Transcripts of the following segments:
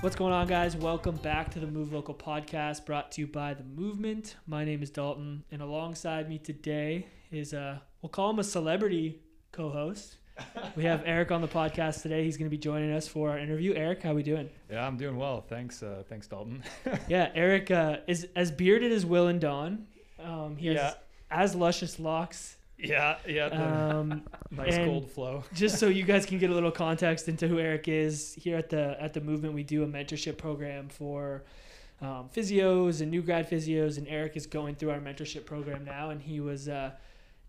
What's going on, guys? Welcome back to the Move Local podcast brought to you by The Movement. My name is Dalton, and alongside me today is, uh, we'll call him a celebrity co host. We have Eric on the podcast today. He's going to be joining us for our interview. Eric, how we doing? Yeah, I'm doing well. Thanks, uh, thanks, Dalton. Yeah, Eric uh, is as bearded as Will and Don. Um, he has Yeah. as luscious locks. Yeah, yeah. Um, nice cold flow. just so you guys can get a little context into who Eric is, here at the at the movement, we do a mentorship program for um, physios and new grad physios, and Eric is going through our mentorship program now, and he was uh,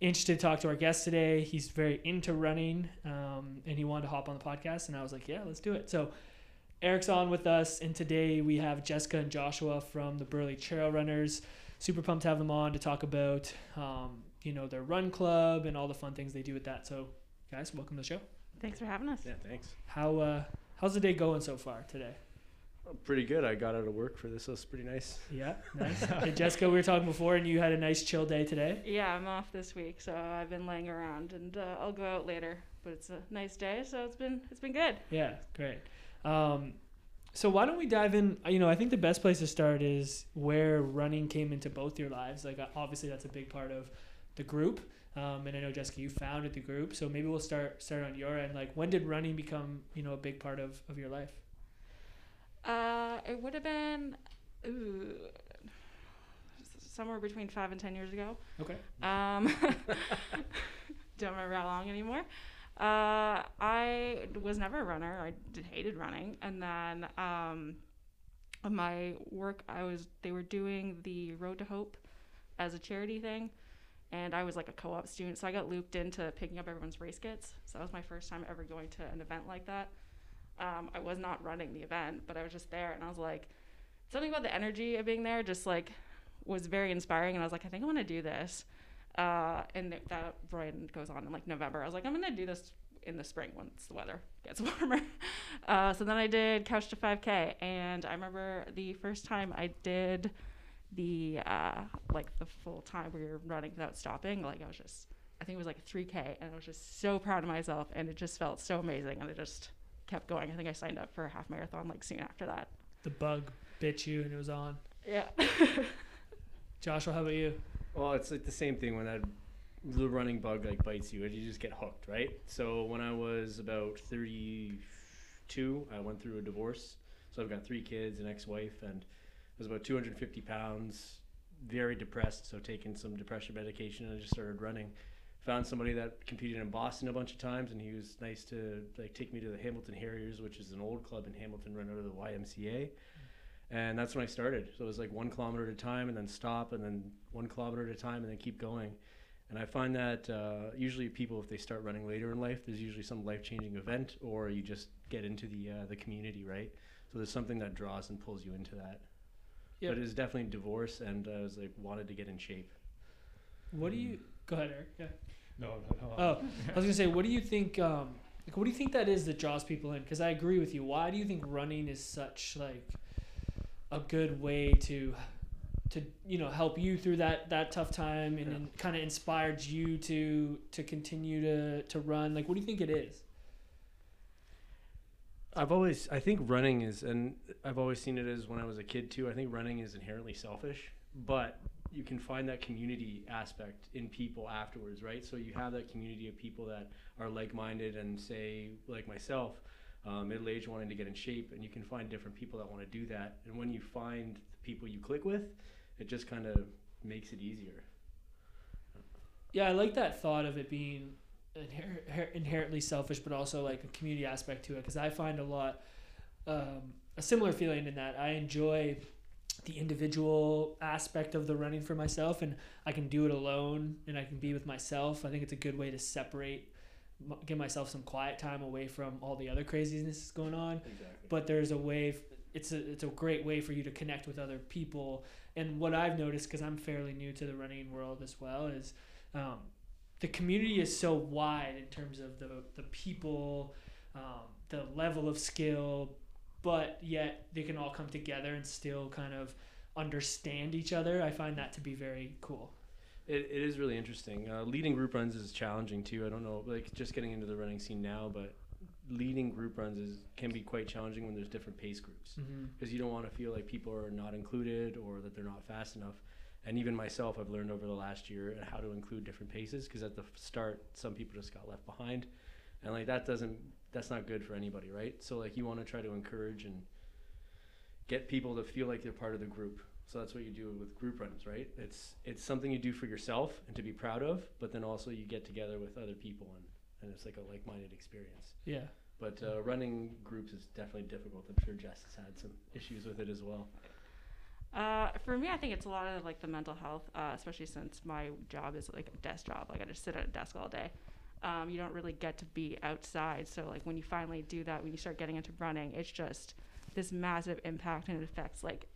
interested to talk to our guest today. He's very into running, um, and he wanted to hop on the podcast, and I was like, yeah, let's do it. So. Eric's on with us, and today we have Jessica and Joshua from the Burley Trail Runners. Super pumped to have them on to talk about, um, you know, their run club and all the fun things they do with that. So, guys, welcome to the show. Thanks for having us. Yeah, thanks. How uh how's the day going so far today? Oh, pretty good. I got out of work for this. So it's pretty nice. Yeah, nice. hey, Jessica, we were talking before, and you had a nice chill day today. Yeah, I'm off this week, so I've been laying around, and uh, I'll go out later. But it's a nice day, so it's been it's been good. Yeah, great. Um, so why don't we dive in? You know, I think the best place to start is where running came into both your lives. Like, uh, obviously, that's a big part of the group. Um, and I know Jessica, you founded the group, so maybe we'll start start on your end. Like, when did running become you know a big part of of your life? Uh, it would have been ooh, somewhere between five and ten years ago. Okay. Um, don't remember how long anymore. Uh, I was never a runner. I did, hated running, and then um, my work, I was they were doing the Road to Hope as a charity thing, and I was like a co-op student, so I got looped into picking up everyone's race kits. So that was my first time ever going to an event like that. Um, I was not running the event, but I was just there, and I was like, something about the energy of being there just like was very inspiring, and I was like, I think I want to do this. Uh, and th- that run goes on in like November. I was like, I'm gonna do this in the spring once the weather gets warmer. Uh, so then I did Couch to 5K, and I remember the first time I did the uh, like the full time where you're running without stopping. Like I was just, I think it was like a 3K, and I was just so proud of myself, and it just felt so amazing, and I just kept going. I think I signed up for a half marathon like soon after that. The bug bit you, and it was on. Yeah. Joshua, how about you? Well, it's like the same thing when that the running bug like bites you, and you just get hooked, right? So when I was about thirty-two, I went through a divorce. So I've got three kids, an ex-wife, and I was about two hundred and fifty pounds, very depressed. So taking some depression medication, and I just started running. Found somebody that competed in Boston a bunch of times, and he was nice to like take me to the Hamilton Harriers, which is an old club in Hamilton, run out of the YMCA. and that's when I started. So it was like one kilometer at a time, and then stop, and then one kilometer at a time, and then keep going. And I find that uh, usually people, if they start running later in life, there's usually some life-changing event, or you just get into the uh, the community, right? So there's something that draws and pulls you into that. Yep. But was definitely divorce, and I was like wanted to get in shape. What do you? Go ahead, Eric. Yeah. No, no, no. Oh, I was gonna say, what do you think? Um, like, what do you think that is that draws people in? Because I agree with you. Why do you think running is such like a good way to to you know help you through that that tough time and, Yeah. and kind of inspired you to to continue to to run? Like, what do you think it is? I've always, I think running is, and I've always seen it as when I was a kid too. I think running is inherently selfish, but you can find that community aspect in people afterwards, right? So you have that community of people that are like-minded and say, like myself, uh, middle age wanting to get in shape, and you can find different people that want to do that. And when you find the people you click with, it just kind of makes it easier. Yeah, I like that thought of it being inher- inherently selfish, but also like a community aspect to it. Because I find a lot um, a similar feeling in that I enjoy the individual aspect of the running for myself, and I can do it alone, and I can be with myself. I think it's a good way to separate, give myself some quiet time away from all the other craziness that's going on Exactly. but there's a way f- it's a it's a great way for you to connect with other people and what i've noticed because i'm fairly new to the running world as well is um, the community is so wide in terms of the the people um, the level of skill but yet they can all come together and still kind of understand each other i find that to be very cool It, it is really interesting. Uh, leading group runs is challenging too. I don't know, like just getting into the running scene now, but leading group runs is can be quite challenging when there's different pace groups mm-hmm. because you don't want to feel like people are not included or that they're not fast enough. And even myself, I've learned over the last year and how to include different paces because at the start, some people just got left behind, and like that doesn't that's not good for anybody, right? So like you want to try to encourage and get people to feel like they're part of the group. So that's what you do with group runs, right? It's it's something you do for yourself and to be proud of, but then also you get together with other people and, and it's like a like-minded experience. yeah But uh, running groups is definitely difficult. I'm sure Jess has had some issues with it as well. Uh, for me, I think it's a lot of like the mental health, uh, especially since my job is like a desk job. Like I just sit at a desk all day. Um, you don't really get to be outside. So like when you finally do that, when you start getting into running, it's just this massive impact and it affects like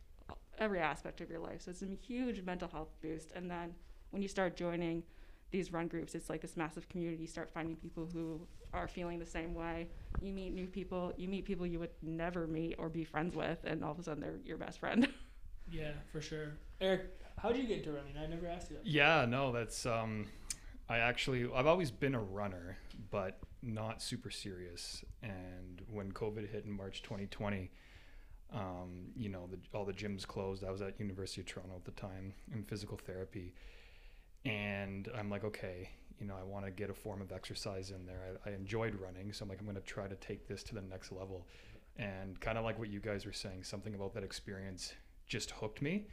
every aspect of your life. So it's a huge mental health boost. And then when you start joining these run groups, it's like this massive community. You start finding people who are feeling the same way. You meet new people. You meet people you would never meet or be friends with, and all of a sudden they're your best friend. yeah for sure eric how did you get into running i never asked you that Yeah, no, that's um I actually I've always been a runner, but not super serious. And when COVID hit in March 2020, um, you know, the, all the gyms closed. I was at University of Toronto at the time in physical therapy, and I'm like, okay, you know, I want to get a form of exercise in there. I, I enjoyed running, so I'm like, I'm going to try to take this to the next level. And kind of like what you guys were saying, something about that experience just hooked me.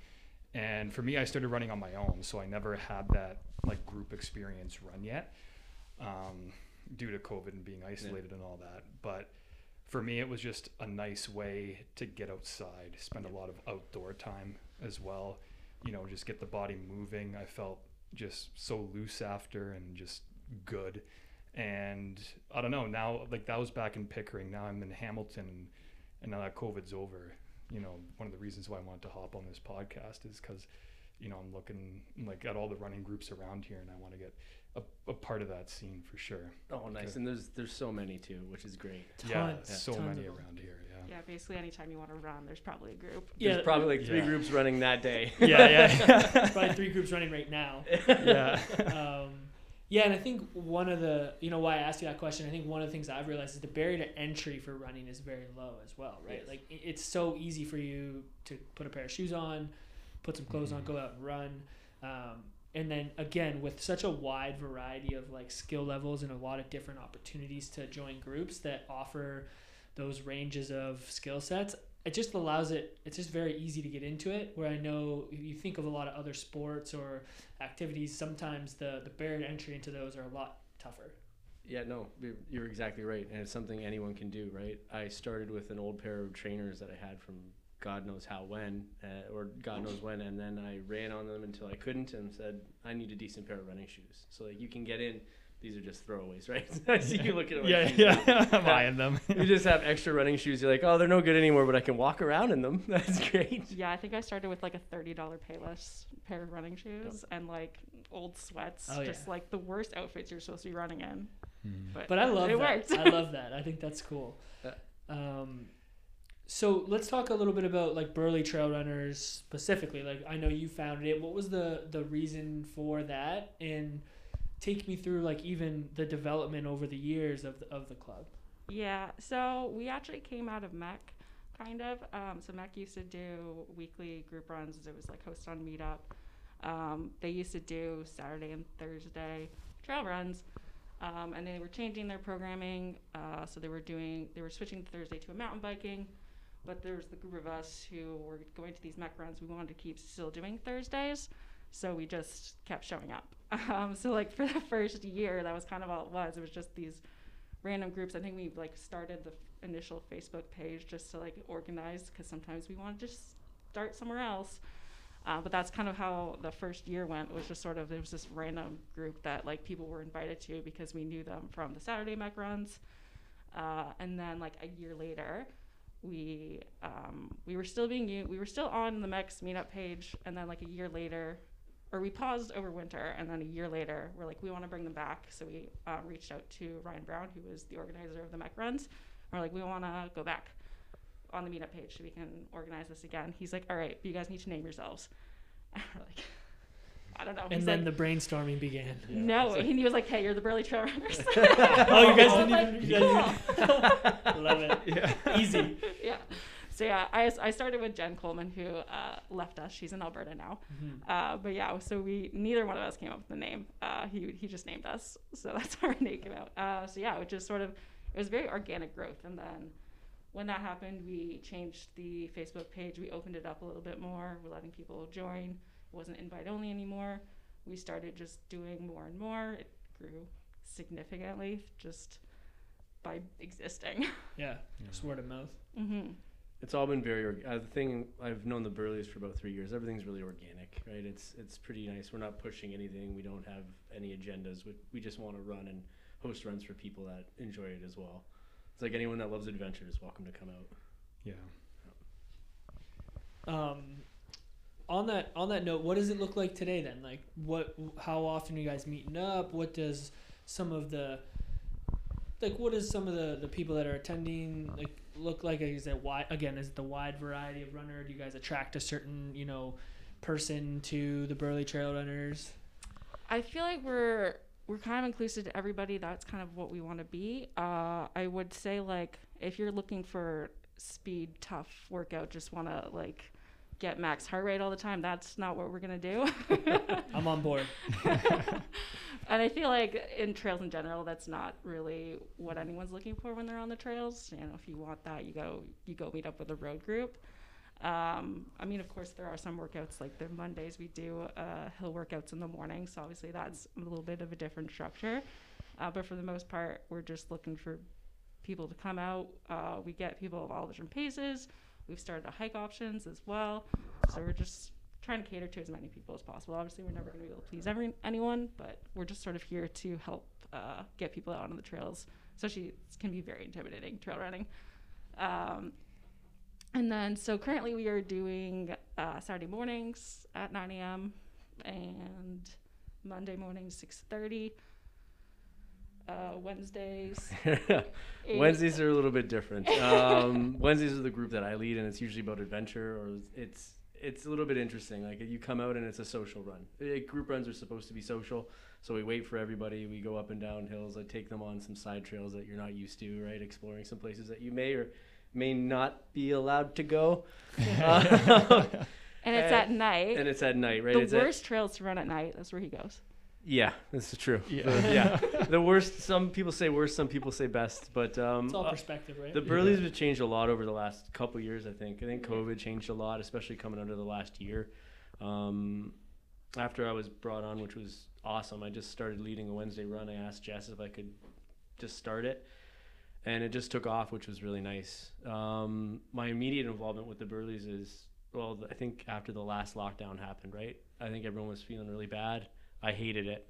And for me, I started running on my own, so I never had that like group experience run yet, um, due to COVID and being isolated and all that. But for me, it was just a nice way to get outside, spend a lot of outdoor time as well. You know, just get the body moving. I felt just so loose after and just good. And I don't know now, like that was back in Pickering. Now I'm in Hamilton, and, and now that COVID's over, you know, one of the reasons why I wanted to hop on this podcast is because, you know, I'm looking like at all the running groups around here, and I want to get a, a part of that scene for sure. Oh, nice. Okay. And there's there's so many too, which is great. yeah, Tons, so tons many around here. Yeah. yeah, basically anytime you want to run, there's probably a group. yeah There's probably like three Yeah. groups running that day. Yeah, yeah, probably three groups running right now yeah. um, yeah, and I think one of the you know why I asked you that question. I think one of the things I've realized is the barrier to entry for running is very low as well, right? Yes. Like it's so easy for you to put a pair of shoes on, put some clothes on, Mhm. go out and run. Um, and then again, with such a wide variety of like skill levels and a lot of different opportunities to join groups that offer those ranges of skill sets, it just allows it. It's just very easy to get into it. Where I know you think of a lot of other sports or activities, sometimes the the barrier to entry into those are a lot tougher. Yeah, no, you're- you're exactly right, and it's something anyone can do, right? I started with an old pair of trainers that I had from God knows how when, uh, or God knows when, and then I ran on them until I couldn't, and said I need a decent pair of running shoes. So like you can get in these are just throwaways, right? I see you looking at my yeah, shoes. yeah, I'm eyeing them. You just have extra running shoes. You're like, oh, they're no good anymore, but I can walk around in them. That's great. Yeah, I think I started with like a thirty dollar Payless pair of running shoes and like old sweats, Oh, just yeah. like the worst outfits you're supposed to be running in. Mhm. But, But I love it that. worked. I love that. I think that's cool. Yeah. Um, so let's talk a little bit about like Burley Trail Runners specifically. Like I know you founded it. What was the the reason for that? And take me through like even the development over the years of the, of the club. Yeah, so we actually came out of MEC, kind of. Um, so MEC used to do weekly group runs. It was like host on Meetup. Um, they used to do Saturday and Thursday trail runs, um, and they were changing their programming. Uh, so they were doing, they were switching Thursday to a mountain biking. But there was the group of us who were going to these MEC runs. We wanted to keep still doing Thursdays, so we just kept showing up. Um, so like for the first year, that was kind of all it was. It was just these random groups. I think we like started the initial Facebook page just to like organize because sometimes we want to just start somewhere else. Uh, but that's kind of how the first year went. Was just sort of there was this random group that like people were invited to because we knew them from the Saturday MEC runs, uh, and then like a year later, we um, we were still being we were still on the MEC's meetup page, and then like a year later, or we paused over winter, and then a year later, we're like, we want to bring them back. So we uh, reached out to Ryan Brown, who was the organizer of the MEC runs. We're like, we want to go back on the meetup page so we can organize this again. He's like, all right, you guys need to name yourselves. And we're like, I don't know. And He's then like, the brainstorming began. Yeah, no, it's like- and he was like, hey, you're the Burley Trail Runners. oh, you guys I didn't even. like, You guys Love it. Yeah. Easy. yeah. So yeah, I, I started with Jen Coleman, who uh, left us. She's in Alberta now. Mhm. Uh, but yeah, so we neither one of us came up with the name. Uh, he he just named us, so that's how our name came out. Uh, so yeah, it just sort of it was very organic growth, and then when that happened, we changed the Facebook page. We opened it up a little bit more. We're letting people join. It wasn't invite only anymore. We started just doing more and more. It grew significantly just by existing. Yeah. Just word of mouth. hmm It's all been very. Org- uh, the thing I've known the Burleys for about three years. Everything's really organic, right? It's it's pretty nice. We're not pushing anything. We don't have any agendas. We, we just want to run and host runs for people that enjoy it as well. It's like anyone that loves adventure is welcome to come out. Yeah. Um, on that on that note, what does it look like today then? Like, what? How often are you guys meeting up? What does some of the like? What is some of the the people that are attending like look like? Is it wide again? Is it the wide variety of runner? Do you guys attract a certain you know person to the Burley Trail Runners? I feel like we're we're kind of inclusive to everybody. That's kind of what we want to be. Uh, I would say like if you're looking for speed, tough workout, just want to like get max heart rate all the time. That's not what we're gonna do. I'm on board. and I feel like in trails in general, that's not really what anyone's looking for when they're on the trails. You know, if you want that, you go you go meet up with a road group. Um, I mean, of course, there are some workouts like the Mondays we do uh, hill workouts in the morning, so obviously that's a little bit of a different structure. Uh, but for the most part, we're just looking for people to come out. Uh, we get people of all different paces. We've started a hike options as well, so we're just trying to cater to as many people as possible. Obviously, we're never going to be able to please every anyone, but we're just sort of here to help uh, get people out on the trails. Especially, it can be very intimidating trail running. Um, and then, so currently we are doing uh, Saturday mornings at 9 a.m. and Monday mornings 6:30. Uh, Wednesdays. Wednesdays are a little bit different. Um, Wednesdays are the group that I lead, and it's usually about adventure, or it's it's a little bit interesting. Like you come out and it's a social run. Eh, group runs are supposed to be social, so we wait for everybody. We go up and down hills. I take them on some side trails that you're not used to, right? Exploring some places that you may or may not be allowed to go. Um, and it's Uh, at night. and it's at night, right? the it's at- worst trails to run at night. That's where he goes. Yeah, this is true. Yeah. The- yeah. The worst. Some people say worst. Some people say best. But um, It's all uh, perspective, right? The Burleys have changed a lot over the last couple years. I think. I think COVID changed a lot, especially coming under the last year. Um, after I was brought on, which was awesome, I just started leading a Wednesday run. I asked Jess if I could just start it, and it just took off, which was really nice. Um, my immediate involvement with the Burleys is well, I think after the last lockdown happened, right? I think everyone was feeling really bad. I hated it.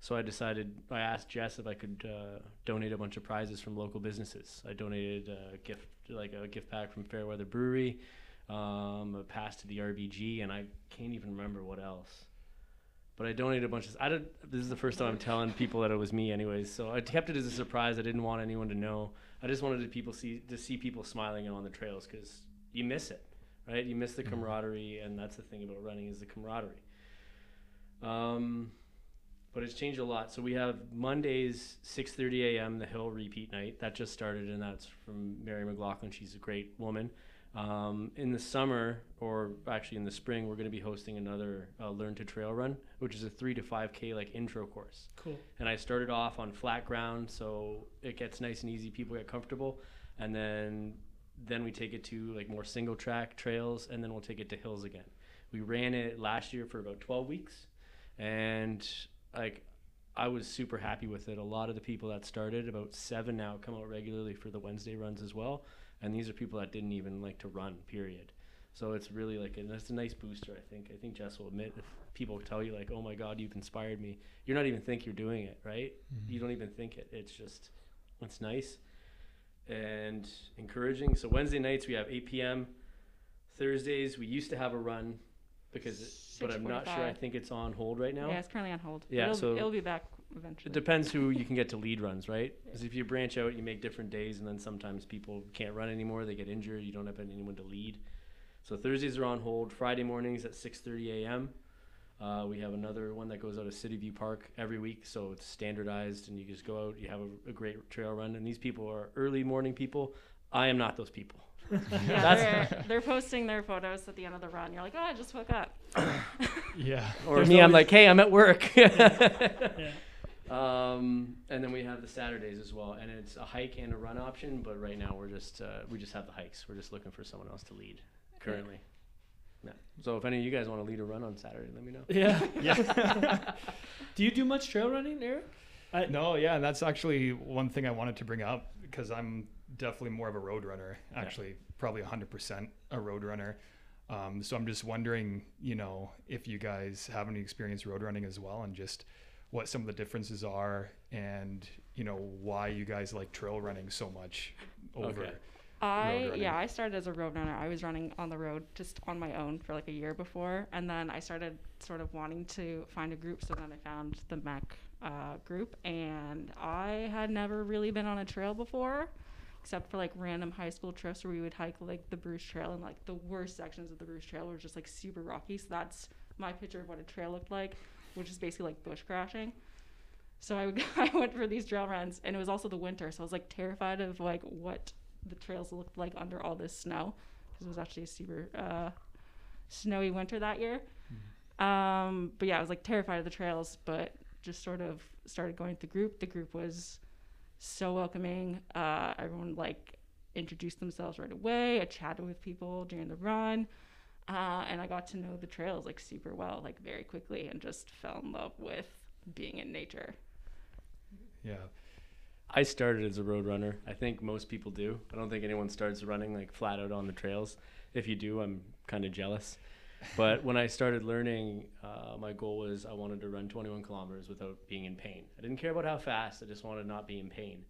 So I decided, I asked Jess if I could uh, donate a bunch of prizes from local businesses. I donated a gift, like a gift pack from Fairweather Brewery, um, a pass to the RBG, and I can't even remember what else. But I donated a bunch of. I did. This is the first time I'm telling people that it was me, anyways. So I kept it as a surprise. I didn't want anyone to know. I just wanted to people see to see people smiling on the trails because you miss it, right? You miss the Mhm. camaraderie, and that's the thing about running is the camaraderie. Um, but it's changed a lot. So we have Mondays, 6:30 a.m. the Hill repeat night that just started, and that's from Mary McLaughlin. She's a great woman. Um, in the summer, or actually in the spring, we're going to be hosting another uh, Learn to Trail Run, which is a three to five k like intro course. Cool. And I started off on flat ground, so it gets nice and easy. People get comfortable, and then then we take it to like more single track trails, and then we'll take it to hills again. We ran it last year for about 12 weeks, and like I was super happy with it. A lot of the people that started, about seven now, come out regularly for the Wednesday runs as well, and these are people that didn't even like to run. Period. So it's really like a, it's a nice booster. I think. I think Jess will admit if people tell you like, "Oh my God, you've inspired me," you're not even think you're doing it, right? Mm-hmm. You don't even think it. It's just, it's nice and encouraging. So Wednesday nights we have 8 p.m. Thursdays we used to have a run because, it, but I'm not sure. I 6:45. think it's on hold right now. Yeah, it's currently on hold. Yeah, it'll, so- it'll be back eventually. It depends who you can get to lead runs, right? Because if you branch out, you make different days, and then sometimes people can't run anymore. They get injured. You don't have anyone to lead. So Thursdays are on hold. Friday mornings at 6:30 a.m. Uh, we have another one that goes out of City View Park every week, so it's standardized, and you just go out. You have a, a great trail run, and these people are early morning people. I am not those people. Yeah, That's- they're, they're posting their photos at the end of the run. You're like, oh, I just woke up. Yeah. Or There's me, I'm always- like, hey, I'm at work. Yeah. Um, and then we have the Saturdays as well, and it's a hike and a run option. But right now we're just uh, we just have the hikes. We're just looking for someone else to lead currently. Yeah. So if any of you guys want to lead a run on Saturday, let me know. Yeah. Yeah. Do you do much trail running, Eric? I, no, yeah, and that's actually one thing I wanted to bring up because I'm definitely more of a road runner. Yeah. Actually, probably 100% a road runner. Um, so I'm just wondering, you know, if you guys have any experience road running as well, and just what some of the differences are, and you know why you guys like trail running so much over. Okay. I yeah, I started as a road runner. I was running on the road just on my own for like a year before, and then I started sort of wanting to find a group. So then I found the MEC uh, group, and I had never really been on a trail before, except for like random high school trips where we would hike like the Bruce Trail, and like the worst sections of the Bruce Trail were just like super rocky. So that's my picture of what a trail looked like, which is basically like bush crashing. So I, would, I went for these trail runs, and it was also the winter, so I was like terrified of like what the trails looked like under all this snow because it was actually a super uh, snowy winter that year. Um, but yeah, I was like terrified of the trails, but just sort of started going with the group. The group was so welcoming. Uh, everyone like introduced themselves right away. I chatted with people during the run. Uh, and I got to know the trails like super well, like very quickly, and just fell in love with being in nature. Yeah. I started as a road runner. I think most people do. I don't think anyone starts running like flat out on the trails. If you do, I'm kind of jealous. But when I started learning, uh, my goal was I wanted to run 21 kilometers without being in pain. I didn't care about how fast. I just wanted to not be in pain.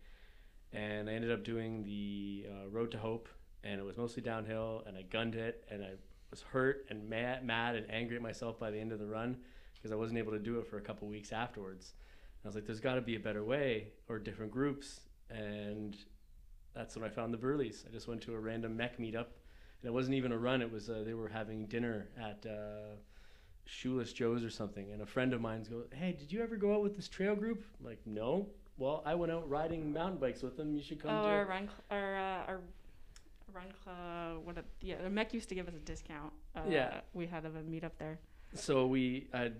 And I ended up doing the uh, Road to Hope, and it was mostly downhill. And I gunned it, and I was hurt and mad, mad and angry at myself by the end of the run because I wasn't able to do it for a couple weeks afterwards. I was like, there's got to be a better way or different groups. And that's when I found the Burleys. I just went to a random MEC meetup. And it wasn't even a run. It was uh, they were having dinner at uh, Shoeless Joe's or something. And a friend of mine's goes, hey, did you ever go out with this trail group? I'm like, no. Well, I went out riding mountain bikes with them. You should come Oh, to our run, cl- our, uh, our run club. What? A, yeah, the MEC used to give us a discount. Uh, Yeah. we had a meetup there. so we I,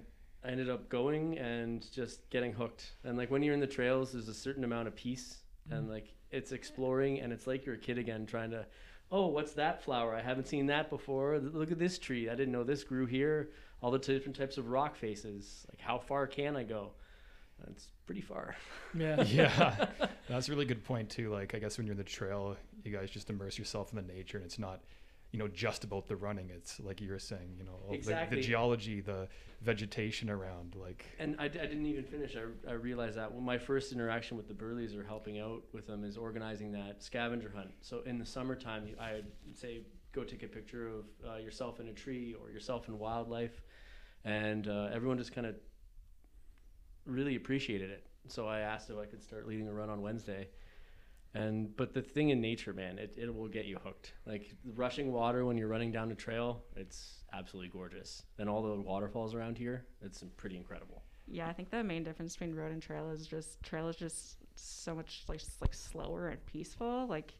I ended up going and just getting hooked and like when you're in the trails there's a certain amount of peace and like it's exploring and it's like you're a kid again trying to oh what's that flower? I haven't seen that before. Look at this tree. I didn't know this grew here. All the different types of rock faces. Like how far can i go? And it's pretty far. Yeah. yeah. That's a really good point too. Like i guess when you're in the trail you guys just immerse yourself in the nature and it's not you know just about the running. It's like you were saying, you know, all the- Exactly. the, geology, the vegetation around, like And I didn't even finish. I, I realized that when my first interaction with the Burleys or helping out with them is organizing that scavenger hunt. So in the summertime, I'd say go take a picture of uh, yourself in a tree or yourself in wildlife, and uh, everyone just kind of really appreciated it. So I asked if I could start leading a run on Wednesday. And but the thing in nature, man, it, it will get you hooked. Like rushing water when you're running down a trail, it's absolutely gorgeous. And all the waterfalls around here, it's pretty incredible. Yeah, I think the main difference between road and trail is just trail is just so much like like slower and peaceful. Like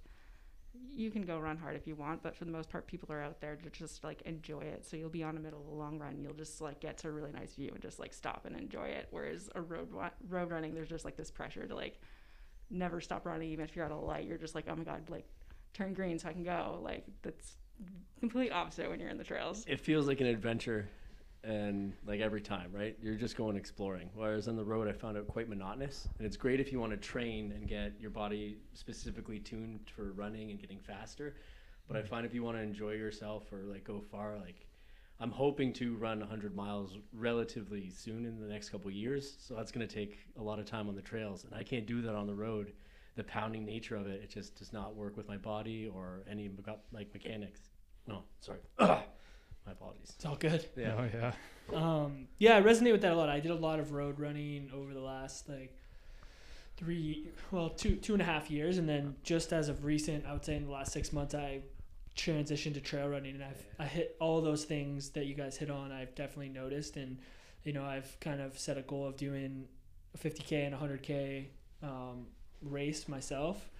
you can go run hard if you want, but for the most part, people are out there to just like enjoy it. So you'll be on the middle of a long run, you'll just like get to a really nice view and just like stop and enjoy it. Whereas a road wa- road running, there's just like this pressure to like never stop running, even if you're at a light. You're just like, oh my god, like turn green so I can go. Like that's complete opposite when you're in the trails. It feels like an adventure, and like every time, right? You're just going exploring. Whereas on the road, I found it quite monotonous. And it's great if you want to train and get your body specifically tuned for running and getting faster. But I find if you want to enjoy yourself or like go far, like I'm hoping to run 100 miles relatively soon in the next couple of years. So that's going to take a lot of time on the trails, and I can't do that on the road. The pounding nature of it, it just does not work with my body or any like mechanics. No, sorry. my apologies. It's all good. Yeah. oh yeah, Um, yeah, I resonate with that a lot. I did a lot of road running over the last like three, well, two two and a half years, and then just as of recent, I would say in the last six months, I transitioned to trail running, and I've I hit all those things that you guys hit on. I've definitely noticed, and you know, I've kind of set a goal of doing a 50k and a 100k um, race myself.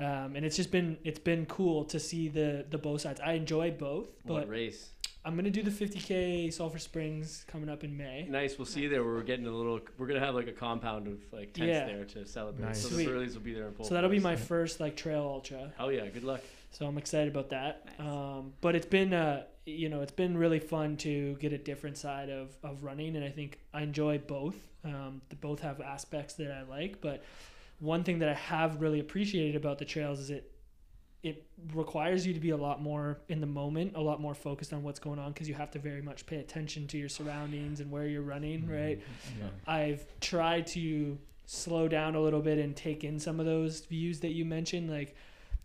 Um, and it's just been it's been cool to see the the both sides. I enjoy both, but What race? I'm gonna do the 50k Sulphur Springs coming up in May. Nice. We'll see you there. We're getting a little. We're gonna have like a compound of like tents Yeah. there to celebrate. Nice. So Sweet. the Burleys will be there in full So that'll be my first like trail ultra. Oh yeah. Good luck. So I'm excited about that. Nice. Um, but it's been uh, you know it's been really fun to get a different side of, of running, and I think I enjoy both. Um, they both have aspects that I like, but one thing that I have really appreciated about the trails is it it requires you to be a lot more in the moment, a lot more focused on what's going on because you have to very much pay attention to your surroundings and where you're running, right? Yeah. I've tried to slow down a little bit and take in some of those views that you mentioned, like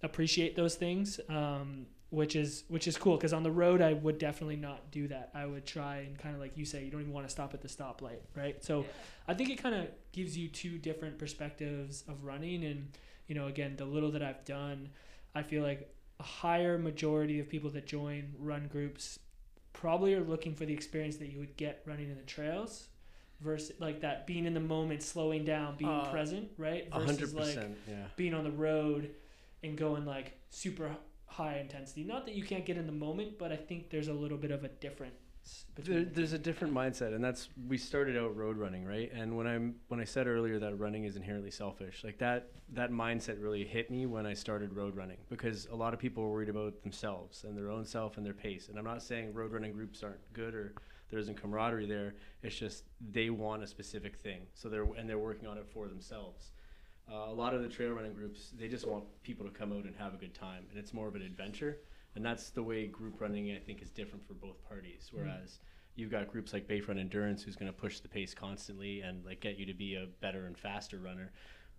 appreciate those things, um, which is which is cool. Because on the road, I would definitely not do that. I would try and kind of like you say, you don't even want to stop at the stoplight, right? So I think it kind of gives you two different perspectives of running, and you know, again, the little that I've done, I feel like a higher majority of people that join run groups probably are looking for the experience that you would get running in the trails versus like that being in the moment slowing down being Uh, present right versus hundred like. Yeah. being on the road and going like super high intensity not that you can't get in the moment but i think there's a little bit of a difference There, the there's a different mindset, and that's we started out road running, right? And when I'm when I said earlier that running is inherently selfish, like that that mindset really hit me when I started road running because a lot of people are worried about themselves and their own self and their pace. And I'm not saying road running groups aren't good or there isn't camaraderie there. It's just they want a specific thing, so they're and they're working on it for themselves. Uh, a lot of the trail running groups, they just want people to come out and have a good time, and it's more of an adventure. And that's the way group running, I think, is different for both parties. Whereas you've got groups like Bayfront Endurance, who's going to push the pace constantly and like get you to be a better and faster runner.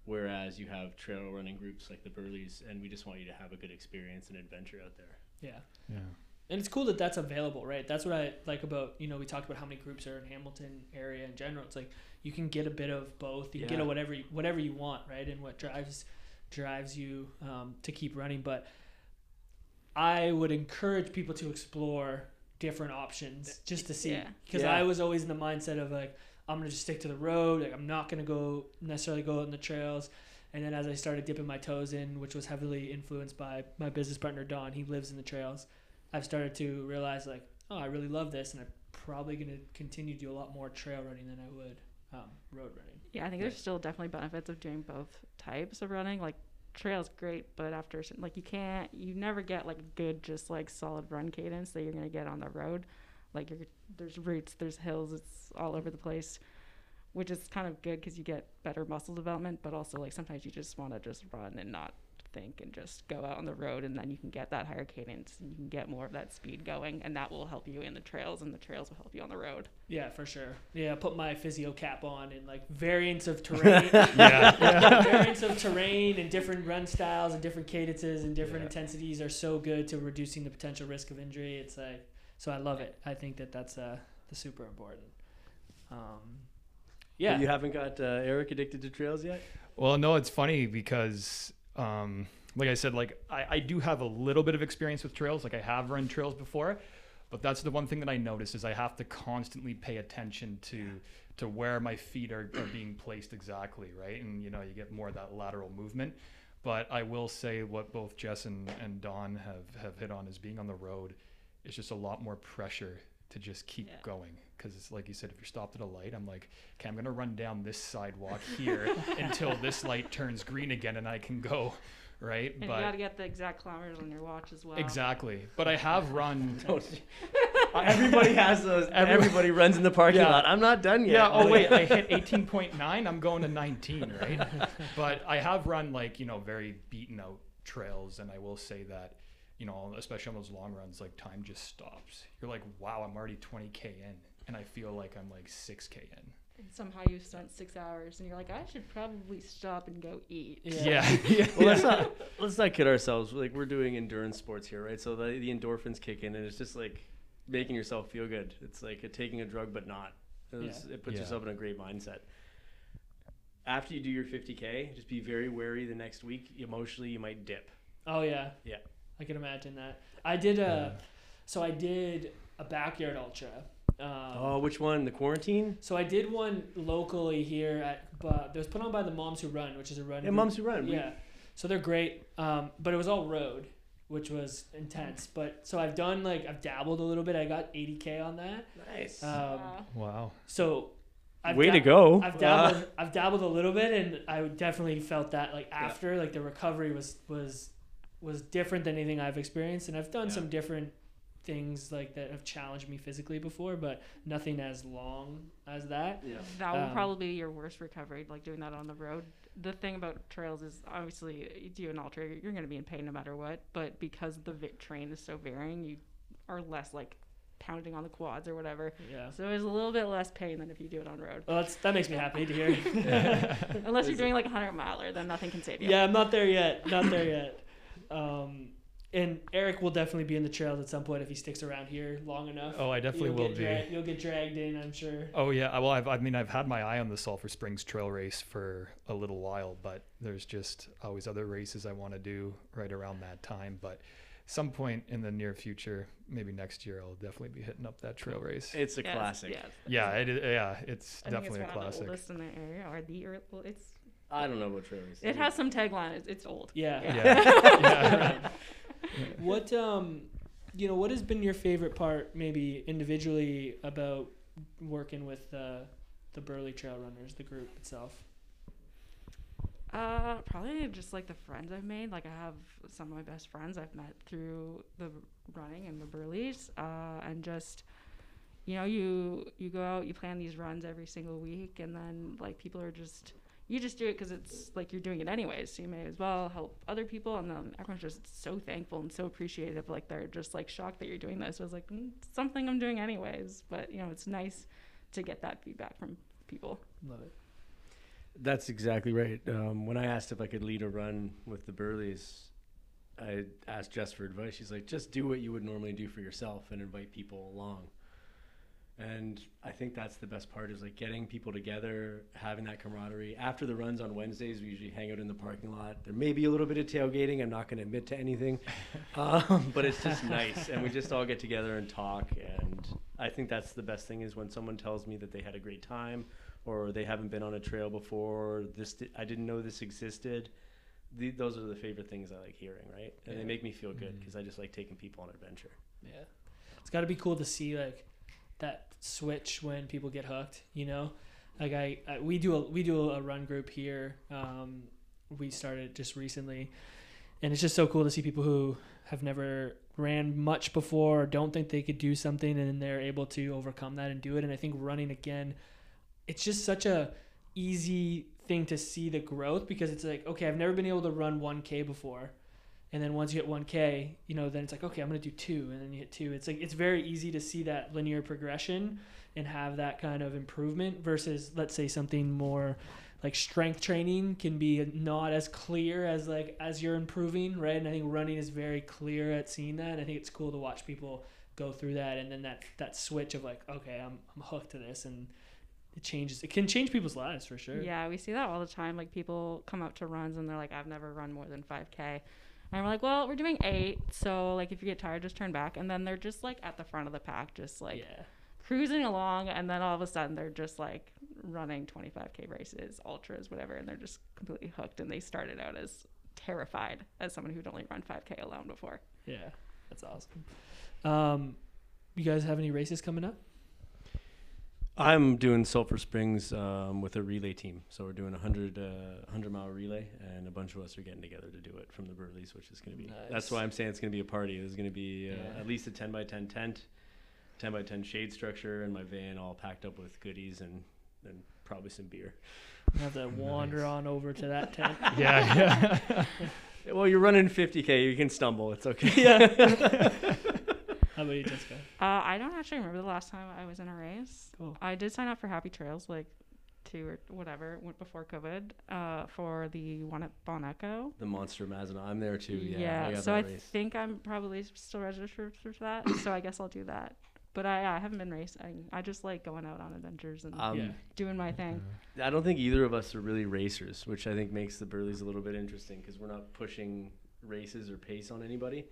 Whereas you have trail running groups like the Burleys, and we just want you to have a good experience and adventure out there. yeah Yeah. And it's cool that that's available right? That's what i like about you know we talked about how many groups are in hamilton area in general. It's like you can get a bit of both. You can get a whatever you, whatever you want right? And what drives drives you um, to keep running. But i would encourage people to explore different options just to see. Yeah. because Yeah. i was always in the mindset of like i'm gonna just stick to the road. Like i'm not gonna go necessarily go on the trails. And then as i started dipping my toes in which was heavily influenced by my business partner don he lives in the trails I've started to realize like, oh, I really love this, and I'm probably going to continue to do a lot more trail running than I would um, road running. Yeah, I think there's still definitely benefits of doing both types of running. Like trail's great, but after like you can't, you never get like good, just like solid run cadence that you're gonna get on the road. Like you're, there's roots, there's hills, it's all over the place, which is kind of good because you get better muscle development. But also like sometimes you just want to just run and not think and just go out on the road and then you can get that higher cadence and you can get more of that speed going and that will help you in the trails and the trails will help you on the road. Yeah, for sure. Yeah, put my physio cap on and like variants of terrain. Yeah. yeah, variants of terrain and different run styles and different cadences and different Yeah. intensities are so good to reducing the potential risk of injury. It's like so I love it. I think that that's uh the super important. Um, yeah. But you haven't got uh, Eric addicted to trails yet. Well, no, it's funny because, um, like I said, like I, I do have a little bit of experience with trails. Like I have run trails before, but that's the one thing that I notice is I have to constantly pay attention to to where my feet are, are being placed exactly, right? And you know, you get more of that lateral movement. But I will say what both Jess and, and Don have, have hit on is being on the road is just a lot more pressure to just keep Yeah. going. Because it's like you said, if you're stopped at a light, I'm like, okay, I'm gonna run down this sidewalk here until this light turns green again and I can go, right? And you got to get the exact kilometers on your watch as well. exactly. But I have run. Everybody has those. Every- everybody runs in the parking Yeah. lot. I'm not done yet. Yeah. Oh wait, I hit 18.9. I'm going to 19, right? but I have run like you know very beaten out trails, and I will say that you know especially on those long runs, like time just stops. You're like, wow, I'm already 20k in, and I feel like I'm like 6k in. And somehow you spent six hours and you're like, I should probably stop and go eat. Yeah. yeah. well, let's not let's not kid ourselves. Like we're doing endurance sports here, right? So the, the endorphins kick in, and it's just like making yourself feel good. It's like a, taking a drug, but not. It's- It puts Yeah. yourself in a great mindset. After you do your 50k, just be very wary. The next week, emotionally, you might dip. Oh yeah. Yeah. I can imagine that. I did a, Yeah. so I did a backyard ultra. Um, oh, which one? The quarantine? So I did one locally here at uh, it was put on by the Moms Who Run, which is a run. Yeah, group. Moms Who Run. We- Yeah, so they're great. Um, but it was all road, which was intense. But so I've done like I've dabbled a little bit. I got 80k on that. Nice. Um, Uh, Wow. so I've Way to go. I've Uh, dabbled. I've dabbled a little bit, and I definitely felt that like after like the recovery was was was different than anything I've experienced, and I've done Yeah. some different things like that have challenged me physically before, but nothing as long as that. yeah. that will Um, probably be your worst recovery, like doing that on the road. The thing about trails is obviously you do an ultra, you're going to be in pain no matter what. But because the vi- terrain is so varying, you are less like pounding on the quads or whatever. Yeah. So there's a little bit less pain than if you do it on road. Well, that's, that makes me happy to hear. Unless you're doing like a hundred miler, then nothing can save you. yeah, I'm not there yet. Not there yet. Um, and Eric will definitely be in the trails at some point if he sticks around here long enough. Oh, I definitely You'll will get be. dra- you'll get dragged in, I'm sure. Oh yeah, well I've, I mean I've had my eye on the Sulphur Springs Trail race for a little while, but there's just always other races I want to do right around that time. But some point in the near future, maybe next year, I'll definitely be hitting up that trail race. It's a Yes, classic. yes. Yeah, it, is- yeah, it's I definitely think a it's one classic. of the oldest in the area, or the ear- well, it's I don't know about trail races. it has some tagline. It's, it's old. Yeah. Yeah. yeah. What um, you know, what has been your favorite part, maybe individually, about working with uh, the Burley Trail Runners, the group itself? Uh, probably just like the friends I've made. Like I have some of my best friends I've met through the running and the Burleys. Uh, and just you know, you you go out, you plan these runs every single week, and then like people are just you just do it because it's like you're doing it anyways. So you may as well help other people, and then everyone's just so thankful and so appreciative. Like they're just like shocked that you're doing this. I was like, mm, something I'm doing anyways. But you know, it's nice to get that feedback from people. Love it. That's exactly right. Um, when I asked if I could lead a run with the Burleys, I asked Jess for advice. She's like, just do what you would normally do for yourself and invite people along. And I think that's the best part is like getting people together, having that camaraderie. After the runs on Wednesdays, we usually hang out in the parking lot. There may be a little bit of tailgating. I'm not going to admit to anything, um, but it's just nice, and we just all get together and talk. And I think that's the best thing is when someone tells me that they had a great time, or they haven't been on a trail before. This I didn't know this existed. The, those are the favorite things I like hearing, right? And they make me feel good because I just like taking people on adventure. Yeah, it's got to be cool to see like that switch when people get hooked. You know, like I, I we do a we do a run group here. Um, we started just recently, and it's just so cool to see people who have never ran much before or don't think they could do something and they're able to overcome that and do it. And I think running again, it's just such a easy thing to see the growth because it's like okay I've never been able to run 1k before and then once you hit 1k you know then it's like okay I'm gonna do two and then you hit two it's like it's very easy to see that linear progression and have that kind of improvement versus let's say something more like strength training can be not as clear as like as you're improving right and I think running is very clear at seeing that and I think it's cool to watch people go through that and then that that switch of like okay I'm, I'm hooked to this and it changes it can change people's lives for sure Yeah, we see that all the time. Like people come up to runs and they're like, I've never run more than 5K. And we're like, well, we're doing eight. So, like, if you get tired, just turn back. And then they're just like at the front of the pack, just like yeah cruising along. And then all of a sudden, they're just like running 25K races, ultras, whatever. And they're just completely hooked. And they started out as terrified as someone who'd only run 5K alone before. yeah that's awesome um you guys have any races coming up I'm doing Sulphur Springs um, with a relay team. So we're doing a 100, uh, 100 mile relay, and a bunch of us are getting together to do it from the Burleys, which is going to be. That's why I'm saying it's going to be a party. There's going to be uh, Yeah. at least a 10 by 10 tent, 10 by 10 shade structure, and my van all packed up with goodies and, and probably some beer. I have to wander Nice. on over to that tent Yeah, yeah. Well, you're running 50K. You can stumble. It's okay. yeah how about you Jessica Uh, I don't actually remember the last time I was in a race. Cool. I did sign up for Happy Trails like two or whatever went before COVID uh, for the one at Bon Echo. The Monster Mazinaw. I'm there too. Yeah. I so I race. think I'm probably still registered for that. so I guess I'll do that. But I, I haven't been racing. I just like going out on adventures and Um, yeah doing my thing. I don't think either of us are really racers, which I think makes the Burleys a little bit interesting because we're not pushing races or pace on anybody.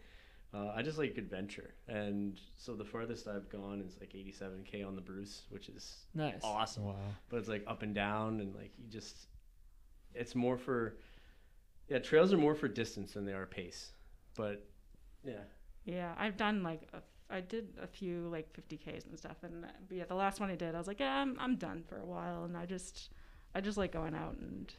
Uh, I just like adventure, and so the farthest I've gone is like 87k on the Bruce, which is nice awesome. Wow. But it's like up and down, and like you just, it's more for, yeah, trails are more for distance than they are pace. But yeah, Yeah, I've done like a, I did a few like 50ks and stuff, and uh, but yeah, the last one I did, I was like, yeah, I'm I'm done for a while, and I just I just like going out and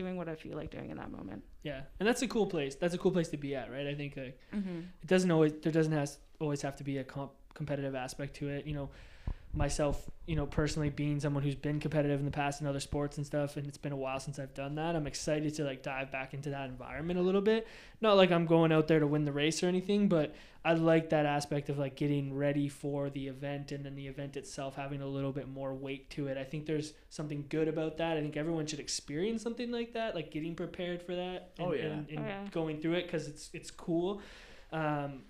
doing what I feel like doing in that moment. yeah and that's a cool place that's a cool place to be at right I think like Mm-hmm. it doesn't always there doesn't has always have to be a comp- competitive aspect to it you know myself you know personally being someone who's been competitive in the past in other sports and stuff and it's been a while since i've done that i'm excited to like dive back into that environment a little bit not like i'm going out there to win the race or anything but i like that aspect of like getting ready for the event and then the event itself having a little bit more weight to it i think there's something good about that i think everyone should experience something like that like getting prepared for that and, Oh, yeah. and, and Oh, yeah. going through it because it's it's cool um,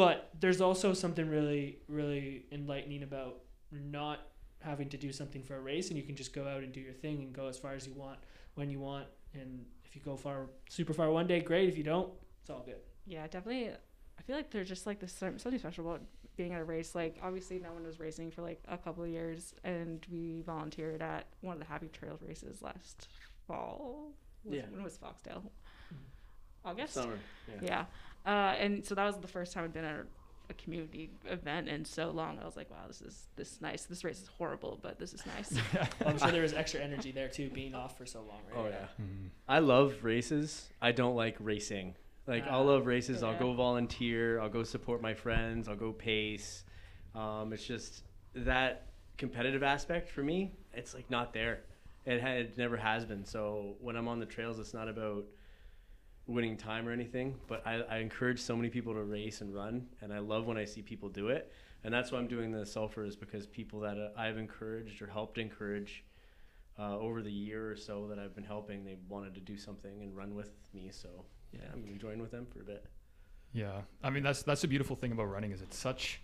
but there's also something really really enlightening about not having to do something for a race and you can just go out and do your thing and go as far as you want when you want and if you go far super far one day great if you don't it's all good Yeah, definitely. I feel like there's just like this something special about being at a race. Like obviously, no one was racing for like a couple of years, and we volunteered at one of the Happy Trails races last fall. Was, Yeah. When was Foxdale? Mm-hmm. August. summer. Yeah. Yeah. Uh, and so that was the first time I'd been at a, a community event in so long. I was like, wow, this is this is nice. This race is horrible, but this is nice. i'm sure there was extra energy there too being off for so long right Oh yeah. Mhm. I love races. I don't like racing. Like I'll Ah, love races. I'll go volunteer. I'll go support my friends. I'll go pace. Um, it's just that competitive aspect for me. It's like not there. It, had, it never has been. So when I'm on the trails, it's not about winning time or anything. But I, I encourage so many people to race and run, and I love when I see people do it. And that's why I'm doing the sulfur is because people that uh, I've encouraged or helped encourage uh, over the year or so that I've been helping, they wanted to do something and run with me. So yeah, I'm gonna join with them for a bit. Yeah, I mean that's that's the beautiful thing about running is it's such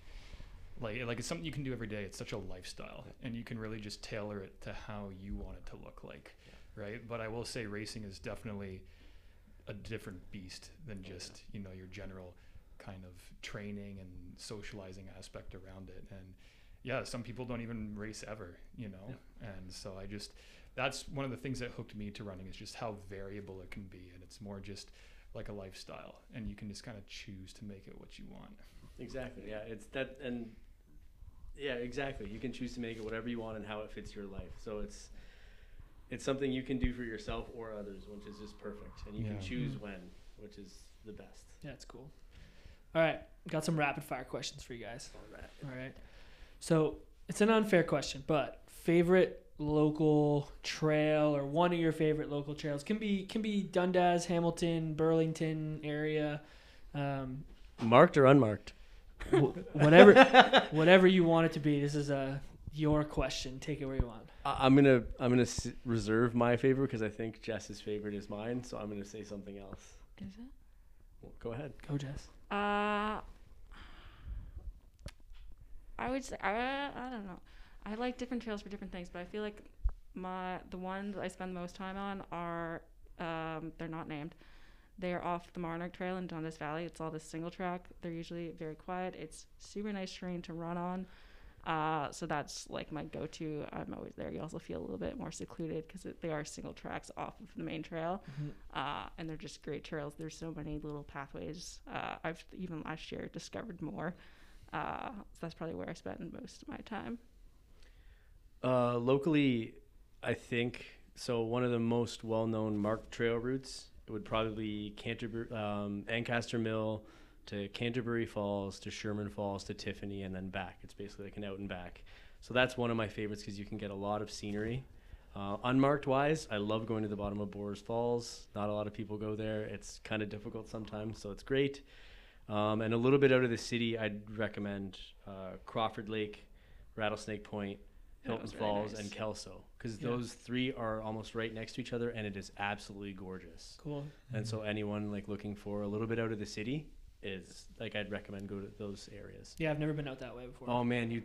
like like it's something you can do every day. It's such a lifestyle, and you can really just tailor it to how you want it to look like, right? But I will say racing is definitely a different beast than Oh, just you know your general kind of training and socializing aspect around it. And yeah, some people don't even race ever, you know. And so I just that's one of the things that hooked me to running is just how variable it can be, and it's more just like a lifestyle, and you can just kind of choose to make it what you want. Exactly. Yeah, it's that and yeah, exactly. You can choose to make it whatever you want and how it fits your life. So it's it's something you can do for yourself or others, which is just perfect. And you can choose Mm. when, which is the best. yeah it's cool all right got some rapid fire questions for you guys All right. So it's an unfair question, but favorite local trail or one of your favorite local trails can be can be Dundas, Hamilton, Burlington area, um, Marked or unmarked? wh- whatever whatever you want it to be. This is a your question. Take it where you want. I- I'm gonna I'm gonna s- reserve my favorite because I think Jess's favorite is mine. So I'm gonna say something else. Is it? Well, go ahead. Go, Jess. Uh, I would say I, I don't know. I like different trails for different things, but I feel like my the ones I spend the most time on are um, they're not named. They are off the Monarch Trail in Dundas Valley. It's all this single track. They're usually very quiet. It's super nice terrain to run on. Uh, so that's like my go-to. I'm always there. You also feel a little bit more secluded because they are single tracks off of the main trail uh, and they're just great trails. There's so many little pathways. Uh, I've even last year discovered more. Uh, so that's probably where I spend most of my time. Uh, locally, I think so. One of the most well-known marked trail routes would probably Canterbury, um, Ancaster Mill to Canterbury Falls to Sherman Falls to Tiffany and then back. It's basically like an out and back. So that's one of my favorites because you can get a lot of scenery. Uh, unmarked wise, I love going to the bottom of Borer's Falls. Not a lot of people go there. It's kind of difficult sometimes, so it's great. Um, and a little bit out of the city, I'd recommend uh, Crawford Lake, Rattlesnake Point, Hilton Falls, nice. and Kelso, because Yeah. those three are almost right next to each other, and it is absolutely gorgeous. Cool. And so anyone like looking for a little bit out of the city is like I'd recommend go to those areas. Yeah, I've never been out that way before. Oh man, you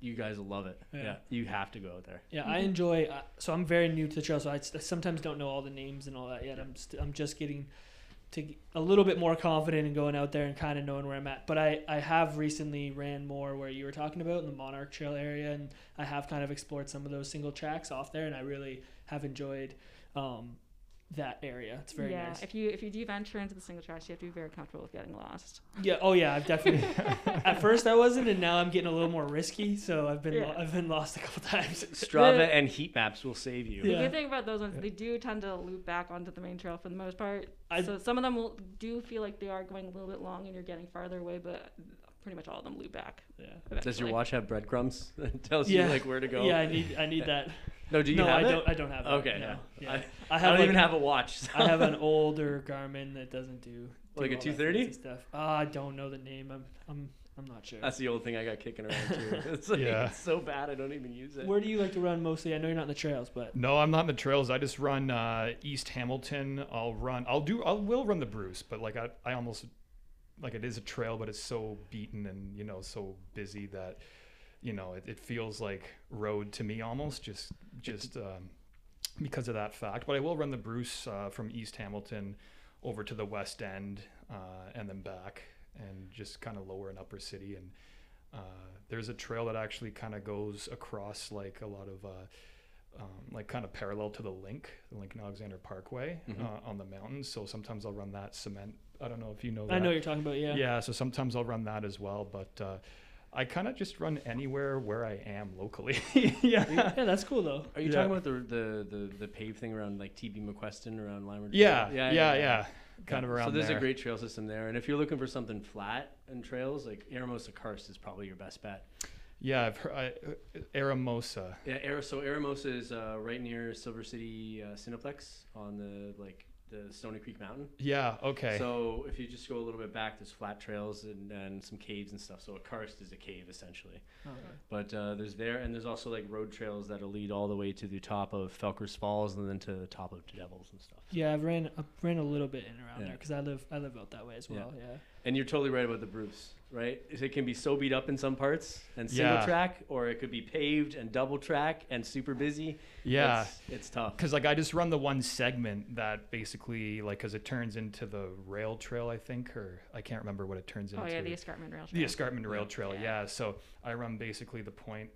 you guys will love it. Yeah. Yeah, you have to go out there. Yeah, I enjoy. Uh, so I'm very new to the trail, so I sometimes don't know all the names and all that yet. I'm st- I'm just getting to a little bit more confident in going out there and kind of knowing where I'm at. But I I have recently ran more where you were talking about in the Monarch Trail area, and I have kind of explored some of those single tracks off there, and I really have enjoyed um, that area. It's very yeah, nice. if you if you do venture into the single tracks, you have to be very comfortable with getting lost. Yeah. Oh yeah. I've definitely. at first I wasn't, and now I'm getting a little more risky. So I've been lo- I've been lost a couple times. Strava and heat maps will save you. The Yeah. good thing about those ones, they do tend to loop back onto the main trail for the most part. I- so some of them will, do feel like they are going a little bit long and you're getting farther away, but pretty much all of them loop back. Yeah. Does your watch have breadcrumbs that tells Yeah. you like where to go? Yeah. I need I need that. No, do you no, have I it? don't. I don't have. That, Okay, no. yeah. Yeah. I- I, I, don't like, even have a watch. so- I have an older Garmin that doesn't do, do Like a 230? stuff. Uh, I don't know the name. I'm I'm I'm not sure. That's the old thing I got kicking around too. It's like Yeah. it's so bad I don't even use it. Where do you like to run mostly? I know you're not in the trails, but No, I'm not in the trails. I just run uh, East Hamilton. I'll run. I'll do. I will run the Bruce, but like I, I almost like it is a trail, but it's so beaten and you know so busy that you know it, it feels like road to me almost just just um, because of that fact. But I will run the Bruce uh, from East Hamilton over to the West End uh, and then back and just kind of lower and upper city and. Uh, there's a trail that actually kind of goes across like a lot of uh, um, like kind of parallel to the link, the Lincoln Alexander Parkway Mhm. uh, on the mountains. So sometimes I'll run that cement. I don't know if you know that. I know what you're talking about. Yeah. Yeah. So sometimes I'll run that as well, but uh, I kind of just run anywhere where I am locally. yeah. Yeah, that's cool though. Are you Yeah. talking about the, the the the pave thing around like TB McQuesten around Lime? Yeah, yeah, yeah, yeah. Kind of around. So there's there. a great trail system there, and if you're looking for something flat and trails, like Eramosa Karst is probably your best bet. Yeah, I've heard I, Eramosa. Yeah, Ara- so Eramosa is uh, right near Silver City uh, Cineplex on the like the Stoney Creek Mountain. Yeah. Okay. So if you just go a little bit back, there's flat trails and, and some caves and stuff. So a karst is a cave essentially. But uh, there's there, and there's also like road trails that'll lead all the way to the top of Felkers Falls and then to the top of Devils and stuff. Yeah, I've ran I've ran a little bit in and around Yeah. there because I live I live out that way as Yeah. well. Yeah. And you're totally right about the Bruce, right? It can be so beat up in some parts and single Yeah. track, or it could be paved and double track and super busy. yeah. it's, it's tough. Because like I just run the one segment that basically like because it turns into the rail trail I think or I can't remember what it turns into. Oh yeah, the escarpment rail. The escarpment rail trail, Yeah. yeah. So I run basically the point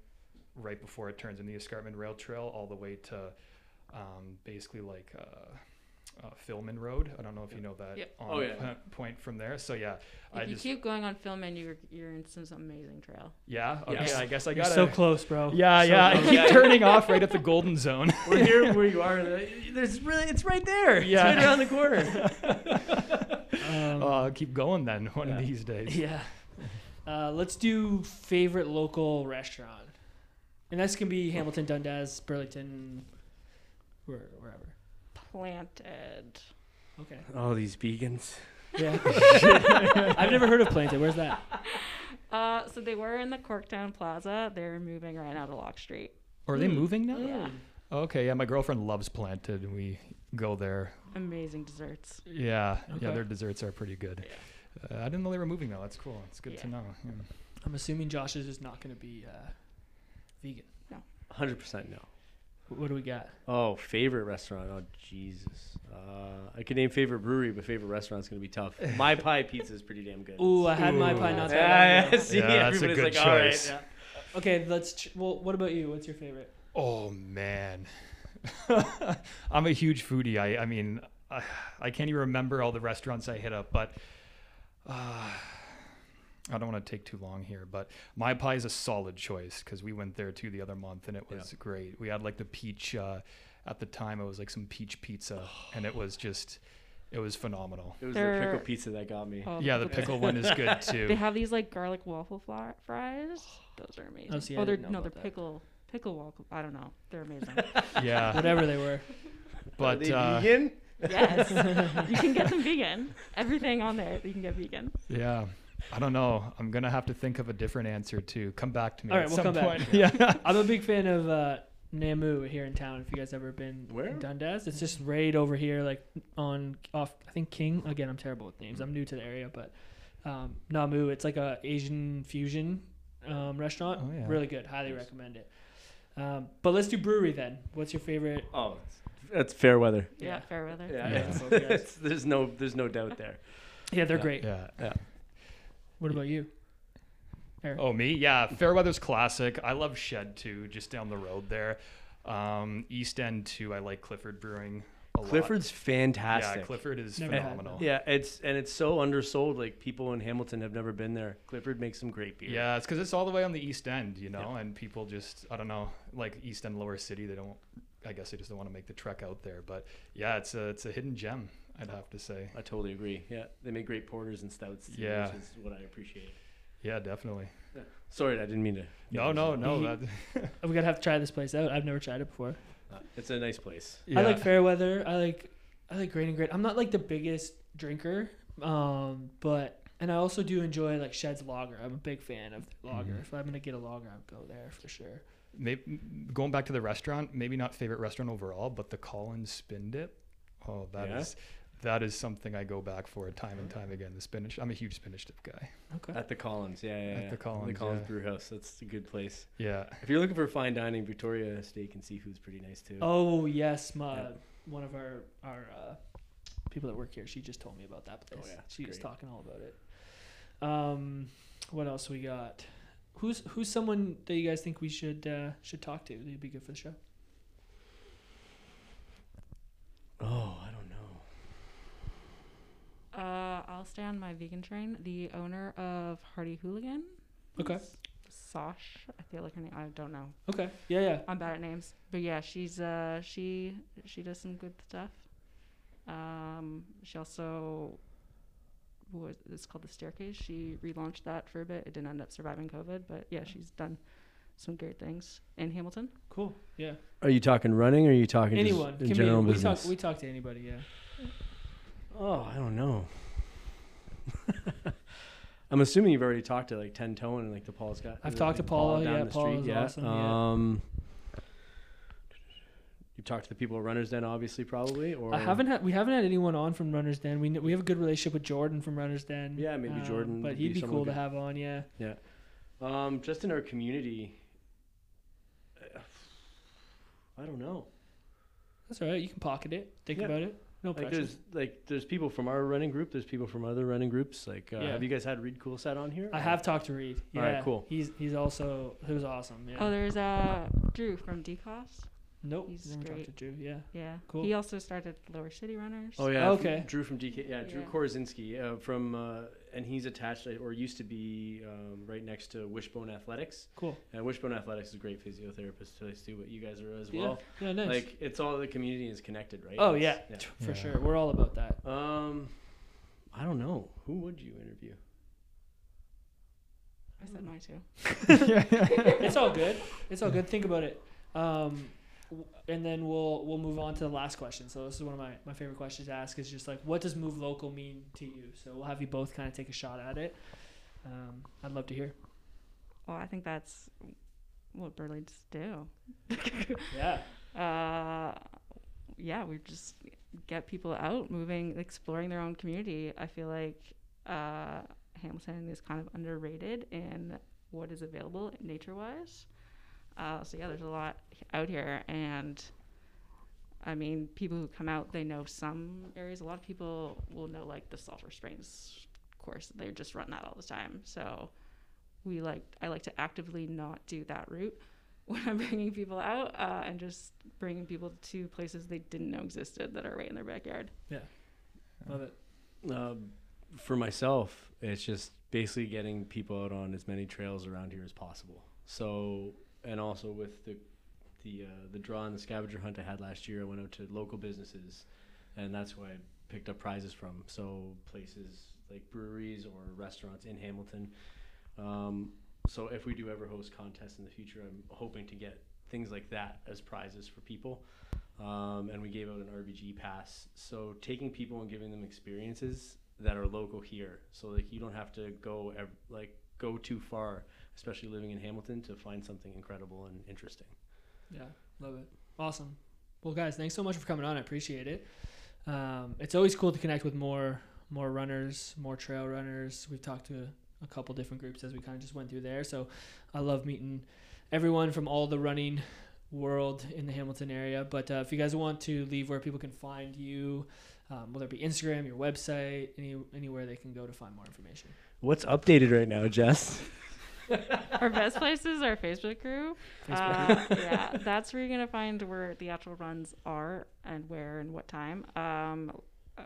right before it turns in the escarpment rail trail all the way to um, basically like uh, uh, Filman Road. I don't know if you know that Yep. on Oh, yeah. po- point from there. So yeah, I If you just keep going on film and you're you're in some amazing trail. yeah. Okay, Yes. I guess I You're got so close, bro. Yeah, So yeah. I close. keep turning off right at the golden zone. We're here where you are. uh, There's really, it's right there. Yeah. It's right around the corner. Um, I'll keep going then one Yeah. of these days. yeah. Uh, let's do favorite local restaurant. And this can be Hamilton, Dundas, Burlington, where, wherever. Planted. Okay. Oh, these vegans. Yeah. I've never heard of Planted. Where's that? Uh, so they were in the Corktown Plaza. They're moving right now to Locke Street. Or are they Mm. moving now? Yeah. Okay, yeah, my girlfriend loves Planted, and we go there. Amazing desserts. Yeah, Okay. yeah, their desserts are pretty good. Uh, I didn't know they were moving though. That's cool. It's good to Yeah. know. Yeah. I'm assuming Josh is just not going to be uh, vegan. Hundred percent no. What do we got? Oh, favorite restaurant. Oh, Jesus. Uh, I could name favorite brewery, but favorite restaurant's gonna be tough. My Pie Pizza is pretty damn good. Ooh, I had my pie not that yeah, long yeah, ago. see, Yeah, that's a everybody's good like, all right. choice. yeah. Okay, let's. Ch- well, what about you? What's your favorite? Oh man, I'm a huge foodie. I, I mean, I, I can't even remember all the restaurants I hit up, but uh, I don't want to take too long here. But my pie is a solid choice because we went there too the other month and it was great. We had like the peach. Uh, at the time, it was like some peach pizza, and it was just, it was phenomenal. It was the They're- pickle pizza that got me. Oh, Yeah, the pickle- pickle one is good too. They have these like garlic waffle fly- fries. Those are amazing. Oh, see, I they're no, they're about that. pickle pickle waffle. I don't know. They're amazing. Yeah, Whatever they were. Are but they uh, vegan? yes, you can get them vegan. Everything on there you can get vegan. Yeah. I don't know. I'm gonna have to think of a different answer to come back to me. All right, at we'll some come back. point. Yeah. I'm a big fan of uh, Namu here in town. If you guys ever been Where? in Dundas, it's just right over here, like on off. I think King. Again, I'm terrible with names. I'm new to the area, but um, Namu. It's like a Asian fusion um, restaurant. Oh, yeah. Really good. Highly recommend it. Um, but let's do brewery then. What's your favorite? Oh, that's Fairweather. Yeah, Yeah. Fairweather. Yeah, Yeah. it's- it's- there's no there's no doubt there. Yeah, they're Yeah, great. Yeah. Yeah. What about you? Eric? Oh, me? Yeah. Fairweather's classic. I love Shed too, just down the road there. Um, East End too. I like Clifford Brewing a lot. Clifford's fantastic. Yeah. Clifford is Never had phenomenal. that. Yeah, it's and it's so undersold. Like people in Hamilton have never been there. Clifford makes some great beer. Yeah, it's because it's all the way on the East End, you know, and people just, I don't know, like East End, Lower City, they don't, I guess they just don't want to make the trek out there. But yeah, it's a, it's a hidden gem, I'd have to say. I totally agree. Yeah, they make great porters and stouts. Too, Yeah. which is what I appreciate. Yeah, definitely. Sorry, I didn't mean to. No, no, no. He- That, We gotta have to try this place out. I've never tried it before. Uh, it's a nice place. I like yeah. Fairweather. I like I like Grain and Grit. I'm not like the biggest drinker, um, but and I also do enjoy like Shed's Lager. I'm a big fan of the lager. Mhm. If I'm gonna get a lager, I'll go there for sure. maybe going back to the restaurant, maybe not favorite restaurant overall, but the Collins Spin Dip. Oh, that is Yeah? That is something I go back for time and time again. The spinach. I'm a huge spinach dip guy. Okay. At the Collins, yeah, yeah, At yeah. the Collins, the Collins yeah. Brew House. That's a good place. Yeah. If you're looking for fine dining, Victoria Steak and Seafood's pretty nice too. Oh yes, my Yeah. one of our our uh, people that work here. She just told me about that place. Oh, yeah, it's she was talking all about it. Um, what else we got? Who's who's someone that you guys think we should uh, should talk to? That'd be good for the show. Oh, I don't know. Uh, I'll stay on my vegan train. The owner of Hearty Hooligan. Okay. Sosh. I feel like her name. I don't know. Okay. Yeah, yeah. I'm bad at names, but yeah, she's uh she she does some good stuff. Um, she also what it's called the staircase. She relaunched that for a bit. It didn't end up surviving COVID, but yeah, she's done some great things in Hamilton. Cool. Yeah. Are you talking running or are you talking just Anyone in can general. We business? talk. We talk to anybody. Yeah. Oh, I don't know. I'm assuming you've already talked to like Ten Tone and like the Paul's got. I've talked to Paul. Paula, down yeah, the Paula street, is awesome, yeah. Um, you've talked to the people at Runners Den, obviously, probably. Or I haven't had. We haven't had anyone on from Runners Den. We we have a good relationship with Jordan from Runners Den. Yeah, maybe um, Jordan But he'd be cool to have on. Yeah. Um, just in our community. I don't know. That's all right. You can pocket it. Think Yeah. about it. No Like pressure. there's like there's people from our running group. There's people from other running groups. Like, uh, Yeah. have you guys had Reed Coolsat on here? I have talked to Reed. Yeah. All right, cool. He's he's also who's awesome. Yeah. Oh, there's uh Drew from DCOS. nope. he's never talked great. to Drew. Yeah. Yeah, Cool. He also started Lower City Runners. Oh yeah. Okay. Drew from DK. Yeah, Drew Yeah. Korzinski uh, from, uh, and he's attached or used to be um, right next to Wishbone Athletics. Cool. And Wishbone Athletics is a great physiotherapist place too. What you guys are as well. Yeah. Nice. Like it's all the community is connected, right? oh It's- yeah, for Yeah. sure. We're all about that. Um, I don't know. Who would you interview? I said mine too. it's all good. It's all good. Think about it. Um, w- and then we'll we'll move on to the last question. So this is one of my, my favorite questions to ask. Is just like, what does move local mean to you? So we'll have you both kind of take a shot at it. Um, I'd love to hear. Well, I think that's what Burleys do. Yeah. uh, yeah, we just get people out, moving, exploring their own community. I feel like uh, Hamilton is kind of underrated in what is available nature wise. Uh, so, yeah, there's a lot out here. And I mean, people who come out, they know some areas. A lot of people will know, like, the Sulphur Springs course. They just run that all the time. So, we like, I like to actively not do that route when I'm bringing people out uh, and just bringing people to places they didn't know existed that are right in their backyard. Yeah, love it. Um, for myself, it's just basically getting people out on as many trails around here as possible. So, and also with the the uh, the draw and the scavenger hunt I had last year, I went out to local businesses, and that's who I picked up prizes from. So places like breweries or restaurants in Hamilton. Um, so if we do ever host contests in the future, I'm hoping to get things like that as prizes for people. Um, and we gave out an RBG pass. So taking people and giving them experiences that are local here, so like you don't have to go ev- like go too far, especially living in Hamilton, to find something incredible and interesting. Yeah, love it. Awesome. Well, guys, thanks so much for coming on. I appreciate it. Um, it's always cool to connect with more more runners, more trail runners. We've talked to a couple different groups as we kind of just went through there. So I love meeting everyone from all the running world in the Hamilton area. But uh, if you guys want to leave where people can find you, um, whether it be Instagram, your website, any anywhere they can go to find more information. What's updated right now, Jess? Our best place is our Facebook group. Uh, yeah, that's where you're gonna find where the actual runs are and where and what time. Um,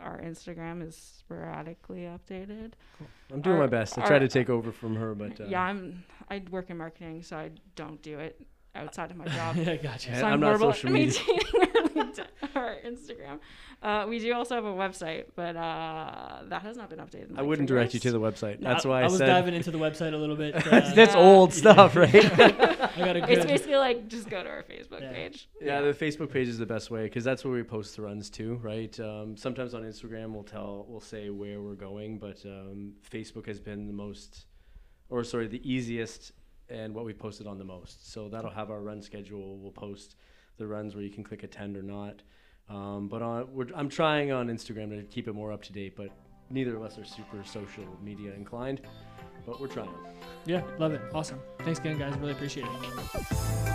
our Instagram is sporadically updated. I'm doing Our- my best. I our- try to take over from her, but uh, yeah, I'm. I work in marketing, so I don't do it outside of my job. yeah, gotcha. Yeah, so I'm I'm, not horrible social media. our, Instagram. Uh, we do also have a website, but uh, that has not been updated. in, I wouldn't three direct you to the website. That's I, why I, I was said diving into the website a little bit. Uh, that's Yeah. old stuff, right? I got a It's basically like just go to our Facebook Yeah. page. Yeah, the Facebook page is the best way because that's where we post the runs too, right? Um, sometimes on Instagram we'll tell, we'll say where we're going, but um, Facebook has been the most, or sorry, the easiest and what we posted on the most. So that'll have our run schedule. We'll post the runs where you can click attend or not. Um, but on, I'm trying on Instagram to keep it more up to date, but neither of us are super social media inclined. But we're trying. Yeah, love it. Awesome. Thanks again, guys. Really appreciate it.